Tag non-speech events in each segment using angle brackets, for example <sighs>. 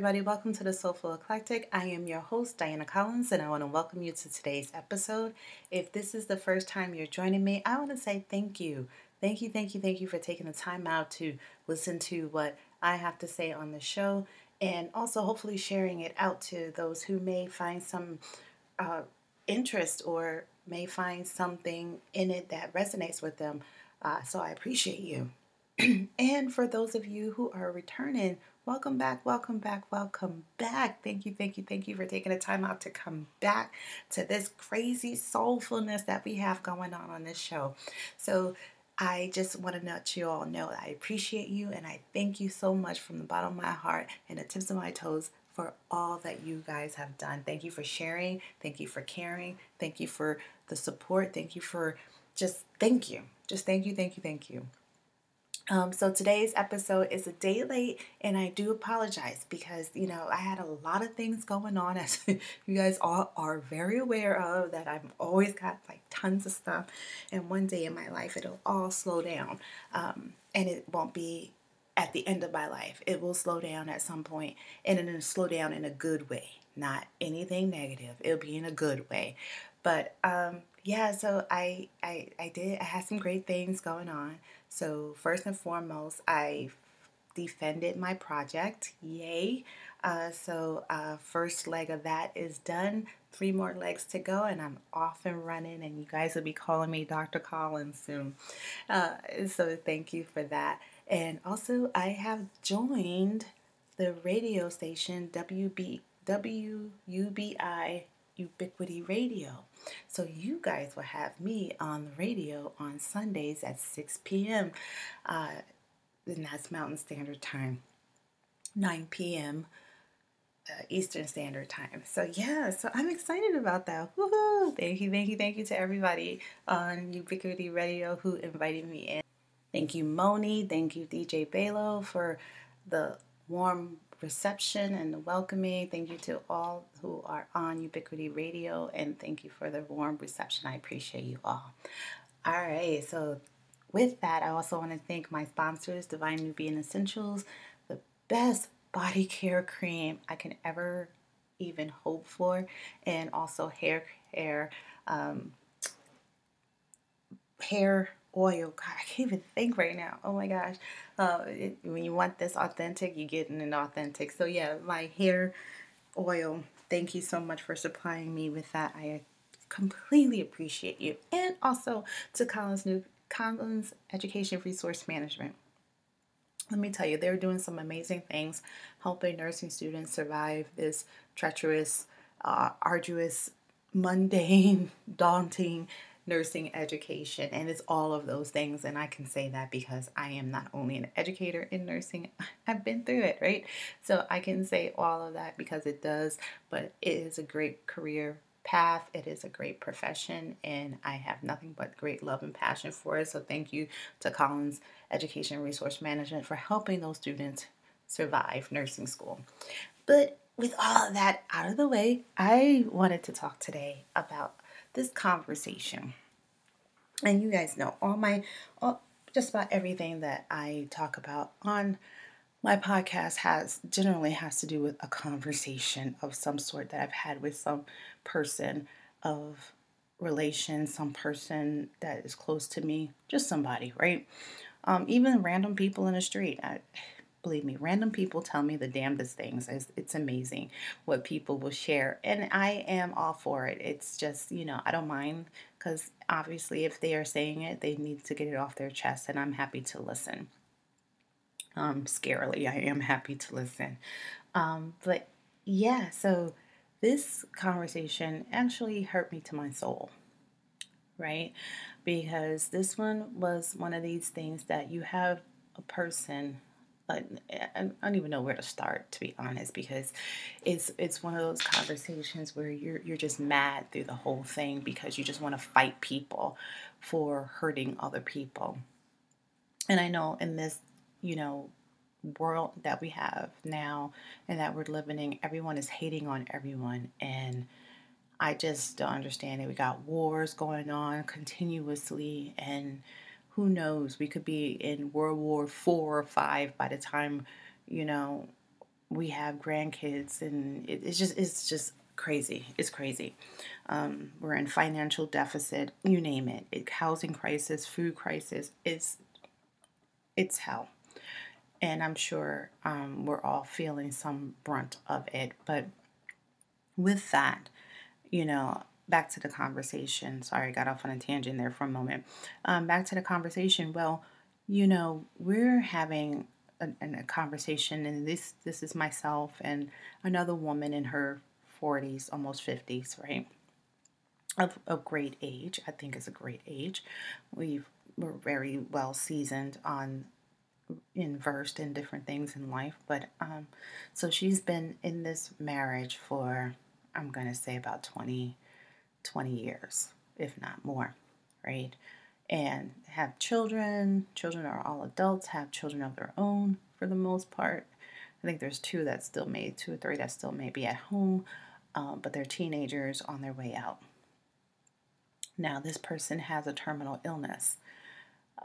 everybody. Welcome to the Soulful Eclectic. I am your host, Diana Collins, and I want to welcome you to today's episode. If this is the first time you're joining me, I want to say thank you. Thank you, thank you, thank you for taking the time out to listen to what I have to say on the show and also hopefully sharing it out to those who may find some uh, interest or may find something in it that resonates with them. Uh, so I appreciate you. <clears throat> and for those of you who are returning, welcome back, welcome back, welcome back. Thank you, thank you, thank you for taking the time out to come back to this crazy soulfulness that we have going on on this show. So, I just want to let you all know I appreciate you and I thank you so much from the bottom of my heart and the tips of my toes for all that you guys have done. Thank you for sharing. Thank you for caring. Thank you for the support. Thank you for just thank you. Just thank you, thank you, thank you. Um, so today's episode is a day late, and I do apologize because you know I had a lot of things going on, <laughs> as you guys all are very aware of. That I've always got like tons of stuff, and one day in my life it'll all slow down, um, and it won't be at the end of my life. It will slow down at some point, and it'll slow down in a good way, not anything negative. It'll be in a good way, but um, yeah. So I I I did. I had some great things going on. So, first and foremost, I defended my project. Yay! Uh, so, uh, first leg of that is done. Three more legs to go, and I'm off and running. And you guys will be calling me Dr. Collins soon. Uh, so, thank you for that. And also, I have joined the radio station WB, WUBI Ubiquity Radio. So you guys will have me on the radio on Sundays at 6 p.m. Uh, and that's Mountain Standard Time, 9 p.m. Uh, Eastern Standard Time. So yeah, so I'm excited about that. Woohoo! Thank you, thank you, thank you to everybody on Ubiquity Radio who invited me in. Thank you, Moni. Thank you, DJ Balo, for the warm reception and the welcoming. Thank you to all who are on Ubiquity Radio and thank you for the warm reception. I appreciate you all. All right, so with that, I also want to thank my sponsors, Divine Nubian Essentials, the best body care cream I can ever even hope for, and also hair care, um, hair oil. <laughs> God, I can't even think right now. Oh my gosh. Uh, it, when you want this authentic, you get an authentic. So, yeah, my hair oil. Thank you so much for supplying me with that. I completely appreciate you. And also to Collins New Collins Education Resource Management. Let me tell you, they're doing some amazing things helping nursing students survive this treacherous, uh, arduous, mundane, <laughs> daunting nursing education and it's all of those things and I can say that because I am not only an educator in nursing <laughs> I've been through it right? So I can say all of that because it does but it is a great career path it is a great profession and I have nothing but great love and passion for it. So thank you to Collins Education Resource Management for helping those students survive nursing school. But with all of that out of the way, I wanted to talk today about this conversation. And you guys know all my, all, just about everything that I talk about on my podcast has generally has to do with a conversation of some sort that I've had with some person of relation, some person that is close to me, just somebody, right? Um, even random people in the street. I, Believe me, random people tell me the damnedest things. It's, it's amazing what people will share. And I am all for it. It's just, you know, I don't mind because obviously if they are saying it, they need to get it off their chest, and I'm happy to listen. Um, scarily, I am happy to listen. Um, but yeah, so this conversation actually hurt me to my soul, right? Because this one was one of these things that you have a person I don't even know where to start to be honest because it's it's one of those conversations where you're you're just mad through the whole thing because you just want to fight people for hurting other people. And I know in this, you know, world that we have now and that we're living in, everyone is hating on everyone and I just don't understand it. We got wars going on continuously and who knows? We could be in World War Four or five by the time, you know, we have grandkids, and it, it's just it's just crazy. It's crazy. Um, we're in financial deficit. You name it. it housing crisis, food crisis. It's it's hell, and I'm sure um, we're all feeling some brunt of it. But with that, you know, back to the conversation. Sorry, I got off on a tangent there for a moment. Um, back to the conversation. Well, you know, we're having a, a, conversation, and this this is myself and another woman in her 40s, almost 50s, right? Of a great age, I think is a great age. We we're very well seasoned on in versed in different things in life, but um, so she's been in this marriage for I'm gonna say about 20 20 years, if not more, right? And have children. Children are all adults, have children of their own for the most part. I think there's two that still may, two or three that still may be at home, um, but they're teenagers on their way out. Now, this person has a terminal illness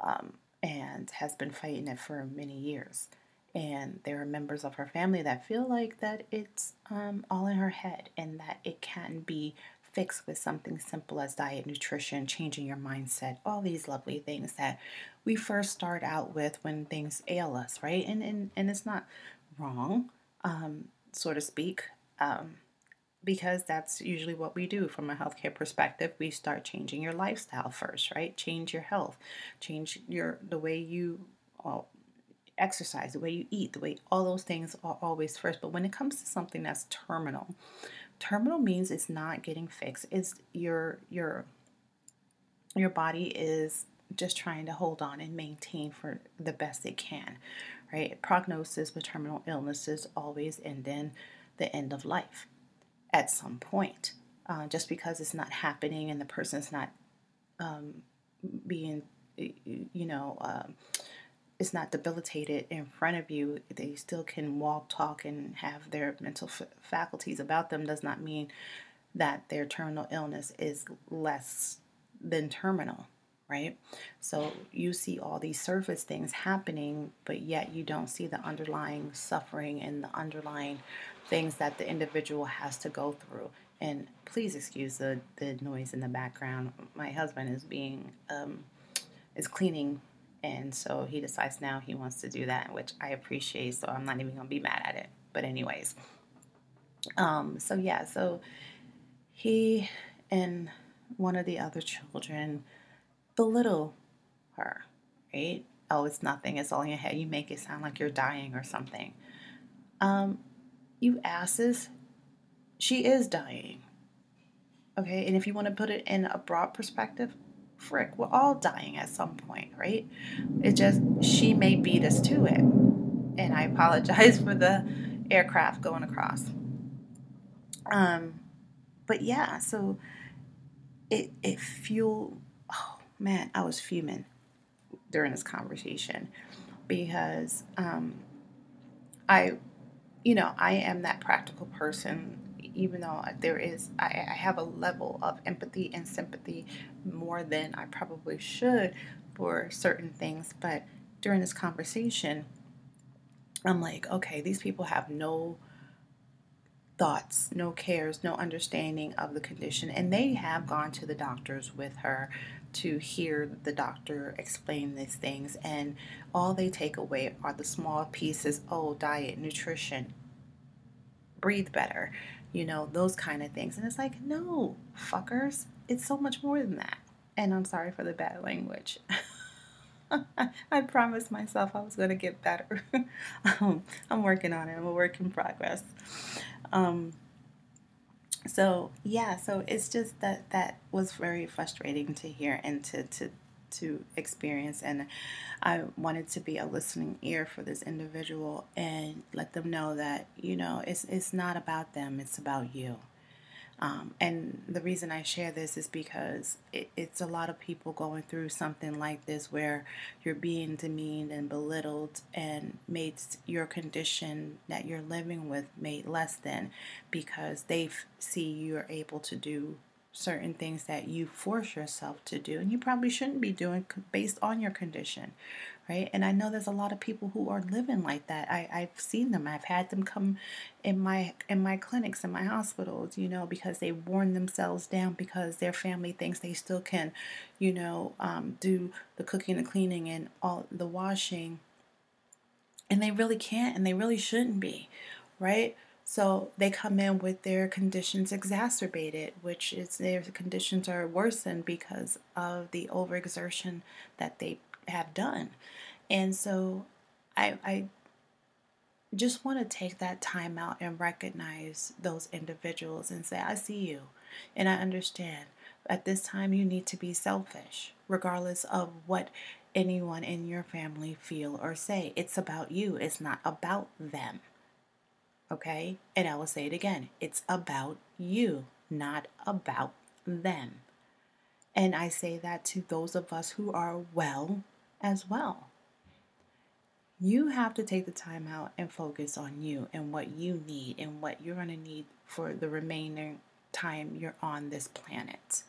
um, and has been fighting it for many years. And there are members of her family that feel like that it's um, all in her head and that it can be fix with something simple as diet, nutrition, changing your mindset, all these lovely things that we first start out with when things ail us, right? And and, and it's not wrong, um, so to speak, um, because that's usually what we do from a healthcare perspective. We start changing your lifestyle first, right? Change your health, change your the way you well, exercise, the way you eat, the way all those things are always first. But when it comes to something that's terminal, terminal means it's not getting fixed. It's your your your body is just trying to hold on and maintain for the best it can, right? Prognosis with terminal illnesses always end in the end of life at some point. Uh, just because it's not happening and the person's not um, being, you know, um, is not debilitated in front of you, they still can walk, talk, and have their mental f- faculties about them, does not mean that their terminal illness is less than terminal, right? So you see all these surface things happening, but yet you don't see the underlying suffering and the underlying things that the individual has to go through. And please excuse the, the noise in the background. My husband is being um, is cleaning and so he decides now he wants to do that, which I appreciate. So I'm not even going to be mad at it. But, anyways, um, so yeah, so he and one of the other children belittle her, right? Oh, it's nothing. It's all in your head. You make it sound like you're dying or something. Um, you asses, she is dying. Okay, and if you want to put it in a broad perspective, frick, we're all dying at some point, right? It just, she may beat us to it. And I apologize <laughs> for the aircraft going across. Um, but yeah, so it, it fueled, oh man, I was fuming during this conversation because um, I, you know, I am that practical person even though there is, I, I have a level of empathy and sympathy more than I probably should for certain things. But during this conversation, I'm like, okay, these people have no thoughts, no cares, no understanding of the condition. And they have gone to the doctors with her to hear the doctor explain these things. And all they take away are the small pieces oh, diet, nutrition, breathe better, you know, those kind of things. And it's like, no, fuckers, it's so much more than that. And I'm sorry for the bad language. <laughs> I promised myself I was going to get better. <laughs> um, I'm working on it. I'm a work in progress. Um, so yeah, so it's just that that was very frustrating to hear and to to to experience and I wanted to be a listening ear for this individual and let them know that you know it's it's not about them it's about you. Um, and the reason I share this is because it, it's a lot of people going through something like this where you're being demeaned and belittled and made your condition that you're living with made less than because they see you're able to do certain things that you force yourself to do and you probably shouldn't be doing based on your condition right? And i know there's a lot of people who are living like that. I, i've seen them. I've had them come in my in my clinics in my hospitals you know because they worn themselves down because their family thinks they still can you know um, do the cooking the cleaning and all the washing. And they really can't and they really shouldn't be right so they come in with their conditions exacerbated, which is their conditions are worsened because of the overexertion that they have done. And so I, I just want to take that time out and recognize those individuals and say, I see you and I understand. At this time, you need to be selfish, regardless of what anyone in your family feel or say. It's about you, it's not about them. Okay? And I will say it again it's about you, not about them. And I say that to those of us who are well as well. You have to take the time out and focus on you and what you need and what you're going to need for the remaining time you're on this planet.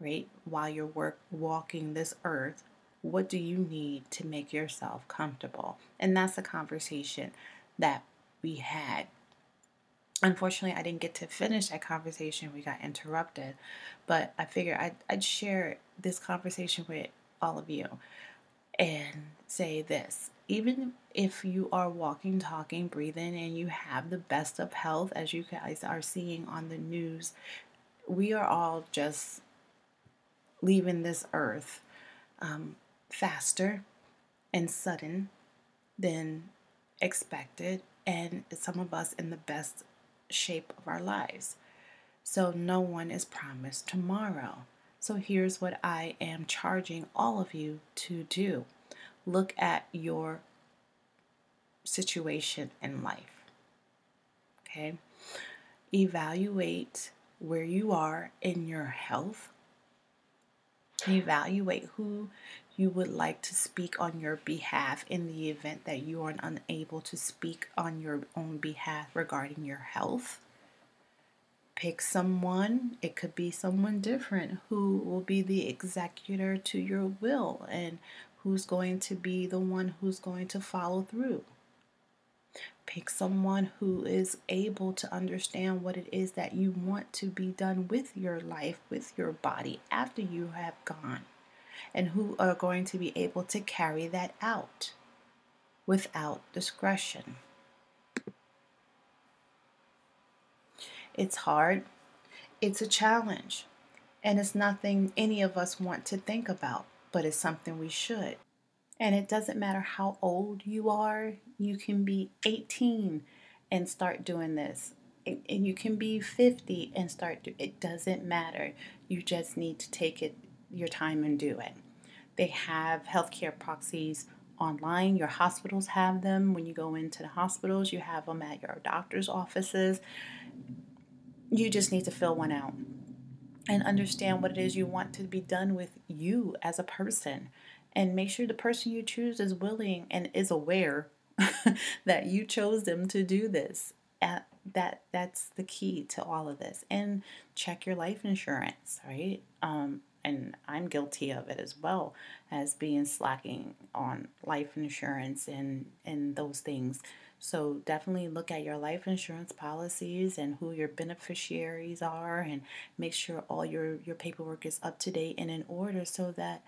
Right? While you're work walking this earth, what do you need to make yourself comfortable? And that's a conversation that we had. Unfortunately, I didn't get to finish that conversation. We got interrupted, but I figured I'd, I'd share this conversation with all of you and say this. Even if you are walking, talking, breathing, and you have the best of health, as you guys are seeing on the news, we are all just leaving this earth um, faster and sudden than expected and some of us in the best shape of our lives. So, no one is promised tomorrow. So, here's what I am charging all of you to do look at your situation in life. Okay? Evaluate where you are in your health. Evaluate who you would like to speak on your behalf in the event that you are unable to speak on your own behalf regarding your health. Pick someone, it could be someone different, who will be the executor to your will and who's going to be the one who's going to follow through. Pick someone who is able to understand what it is that you want to be done with your life, with your body after you have gone and who are going to be able to carry that out without discretion. It's hard, it's a challenge, and it's nothing any of us want to think about, but it's something we should. And it doesn't matter how old you are, you can be 18 and start doing this. And you can be 50 and start, do, it doesn't matter. You just need to take it your time and do it. They have healthcare proxies online. Your hospitals have them. When you go into the hospitals, you have them at your doctor's offices. You just need to fill one out and understand what it is you want to be done with you as a person. And make sure the person you choose is willing and is aware <laughs> that you chose them to do this. At that that's the key to all of this. And check your life insurance, right? Um, and I'm guilty of it as well as being slacking on life insurance and and those things. So definitely look at your life insurance policies and who your beneficiaries are and make sure all your your paperwork is up to date and in order so that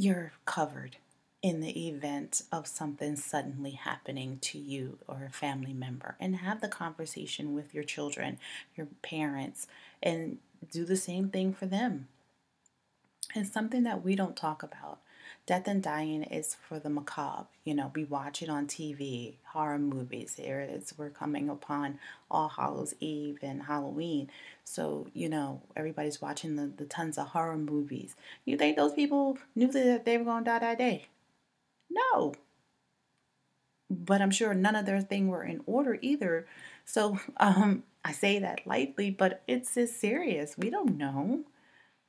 you're covered in the event of something suddenly happening to you or a family member and have the conversation with your children, your parents and do the same thing for them. It's something that we don't talk about. Death and dying is for the macabre. You know, we watch it on TV, horror movies. Here it is. We're coming upon All Hallows Eve and Halloween. So, you know, everybody's watching the, the tons of horror movies. You think those people knew that they were going to die that day? No. But I'm sure none of their thing were in order either. So, <laughs> um, I say that lightly, but it's as serious. We don't know.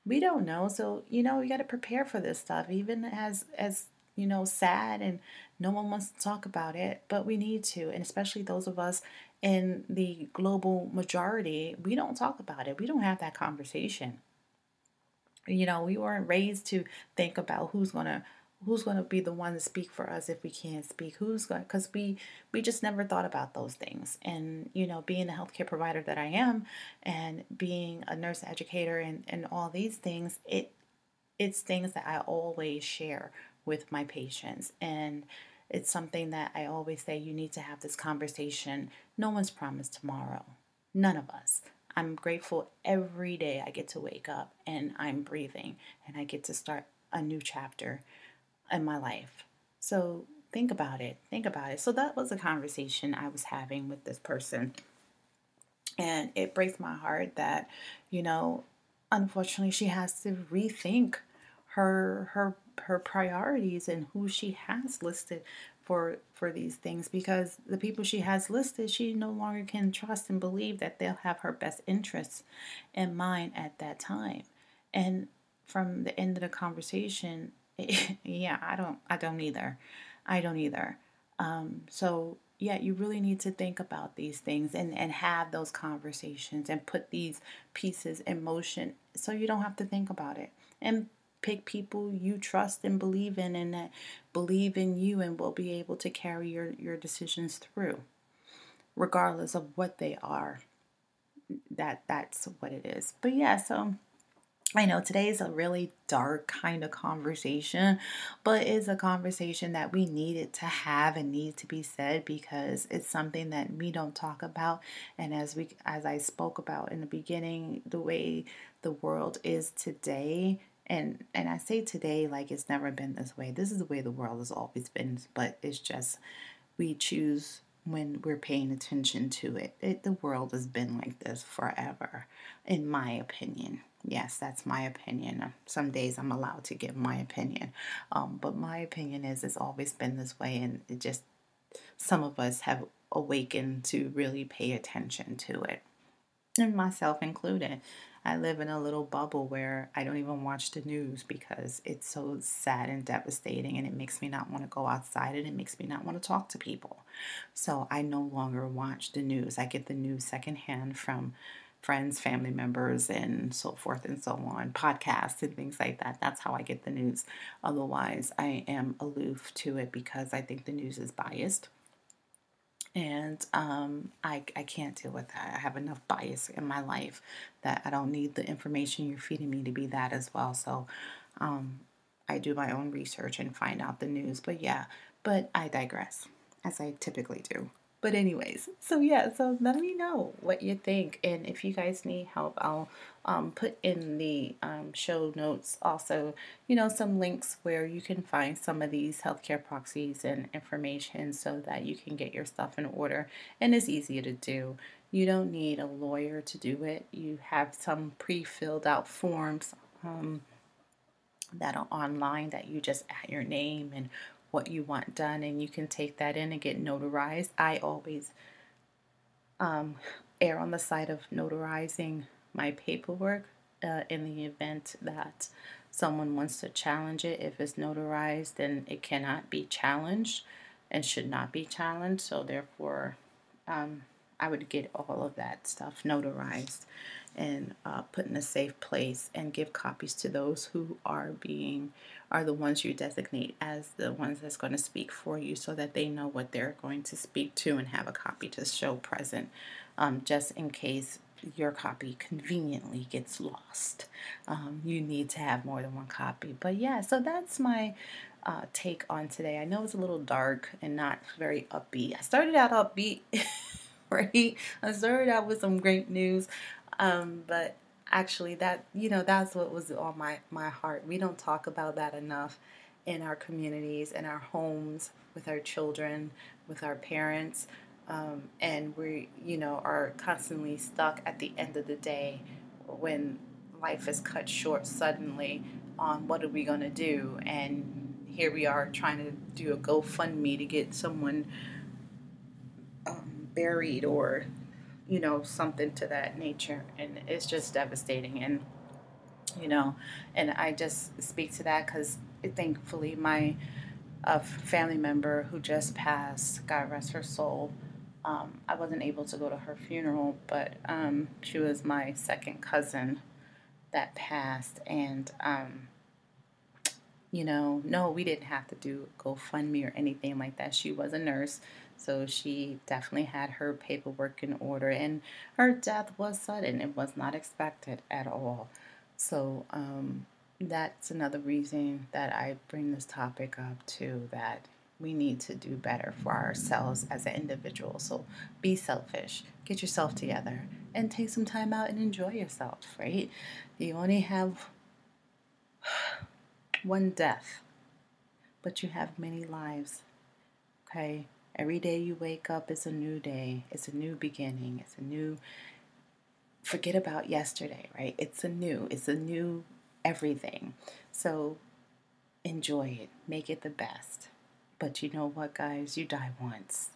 We don't know. So, you know, we got to prepare for this stuff, even as, as, you know, sad and no one wants to talk about it, but we need to. And especially those of us in the global majority, we don't talk about it. We don't have that conversation. You know, we weren't raised to think about who's going to who's going to be the one to speak for us if we can't speak? Who's going because we we just never thought about those things. And you know being a healthcare provider that i am and being a nurse educator and and all these things it it's things that i always share with my patients. And it's something that i always say you need to have this conversation. No one's promised tomorrow. None of us. I'm grateful every day I get to wake up and I'm breathing and I get to start a new chapter in my life. So think about it. Think about it. So that was a conversation I was having with this person. And it breaks my heart that, you know, unfortunately she has to rethink her her her priorities and who she has listed for for these things because the people she has listed she no longer can trust and believe that they'll have her best interests in mind at that time and from the end of the conversation <laughs> yeah i don't i don't either. I don't either. Um, so yeah you really need to think about these things and and have those conversations and put these pieces in motion so you don't have to think about it. And pick people you trust and believe in and that believe in you and will be able to carry your, your decisions through regardless of what they are. That that's what it is. But yeah so I know today is a really dark kind of conversation, but it's a conversation that we needed to have and need to be said because it's something that we don't talk about. And as we as I spoke about in the beginning, the way the world is today, and and I say today like it's never been this way. This is the way the world has always been, but it's just we choose when we're paying attention to it. it. The world has been like this forever, in my opinion. Yes, that's my opinion. Some days I'm allowed to give my opinion, um, but my opinion is it's always been this way, and it just some of us have awakened to really pay attention to it, and myself included. I live in a little bubble where I don't even watch the news because it's so sad and devastating and it makes me not want to go outside and it makes me not want to talk to people. So I no longer watch the news. I get the news secondhand from friends, family members, and so forth and so on, podcasts and things like that. That's how I get the news. Otherwise, I am aloof to it because I think the news is biased and um, I, I can't deal with that. I have enough bias in my life that I don't need the information you're feeding me to be that as well. So um, I do my own research and find out the news. But yeah, but I digress, as I typically do. But anyways, so yeah, so let me know what you think, and if you guys need help, I'll um, put in the um, show notes also, you know, some links where you can find some of these healthcare proxies and information so that you can get your stuff in order, and it's easy to do. You don't need a lawyer to do it. You have some pre-filled out forms. Um, that are online that you just add your name and what you want done and you can take that in and get notarized. I always um, err on the side of notarizing my paperwork uh, in the event that someone wants to challenge it. If it's notarized, then it cannot be challenged and should not be challenged. So, therefore, um, I would get all of that stuff notarized and uh, put in a safe place and give copies to those who are being are the ones you designate as the ones that's going to speak for you so that they know what they're going to speak to and have a copy to show present um, just in case your copy conveniently gets lost. Um, you need to have more than one copy. But yeah, so that's my uh, take on today. I know it's a little dark and not very upbeat. I started out upbeat, <laughs> right? I started out with some great news, um, but actually that you know that's what was on my my heart. We don't talk about that enough in our communities in our homes with our children with our parents. Um, and we you know are constantly stuck at the end of the day when life is cut short suddenly on what are we going to do? And here we are trying to do a gofundme to get someone um, buried or you know, something to that nature. And it's just devastating. And, you know, and I just speak to that because thankfully my uh, family member who just passed, God rest her soul, Um, I wasn't able to go to her funeral, but um, she was my second cousin that passed, and um, you know, no, we didn't have to do GoFundMe or anything like that. She was a nurse, so she definitely had her paperwork in order, and her death was sudden. It was not expected at all. So um, that's another reason that I bring this topic up too. That we need to do better for ourselves as an individual. So be selfish, get yourself together, and take some time out and enjoy yourself. Right? You only have <sighs> one death, but you have many lives. Okay? Every day you wake up is a new day, it's a new beginning, it's a new. Forget about yesterday, right? It's a new, it's a new everything. So enjoy it, make it the best. But you know what, guys? You die once.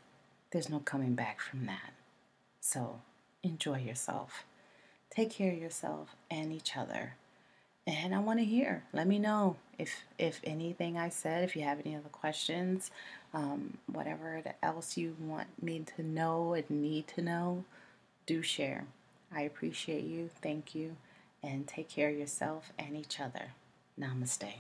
There's no coming back from that. So enjoy yourself. Take care of yourself and each other and I want to hear. Let me know if if anything I said. If you have any other questions, um, whatever else you want me to know and need to know, do share. I appreciate you. Thank you, and take care of yourself and each other. Namaste.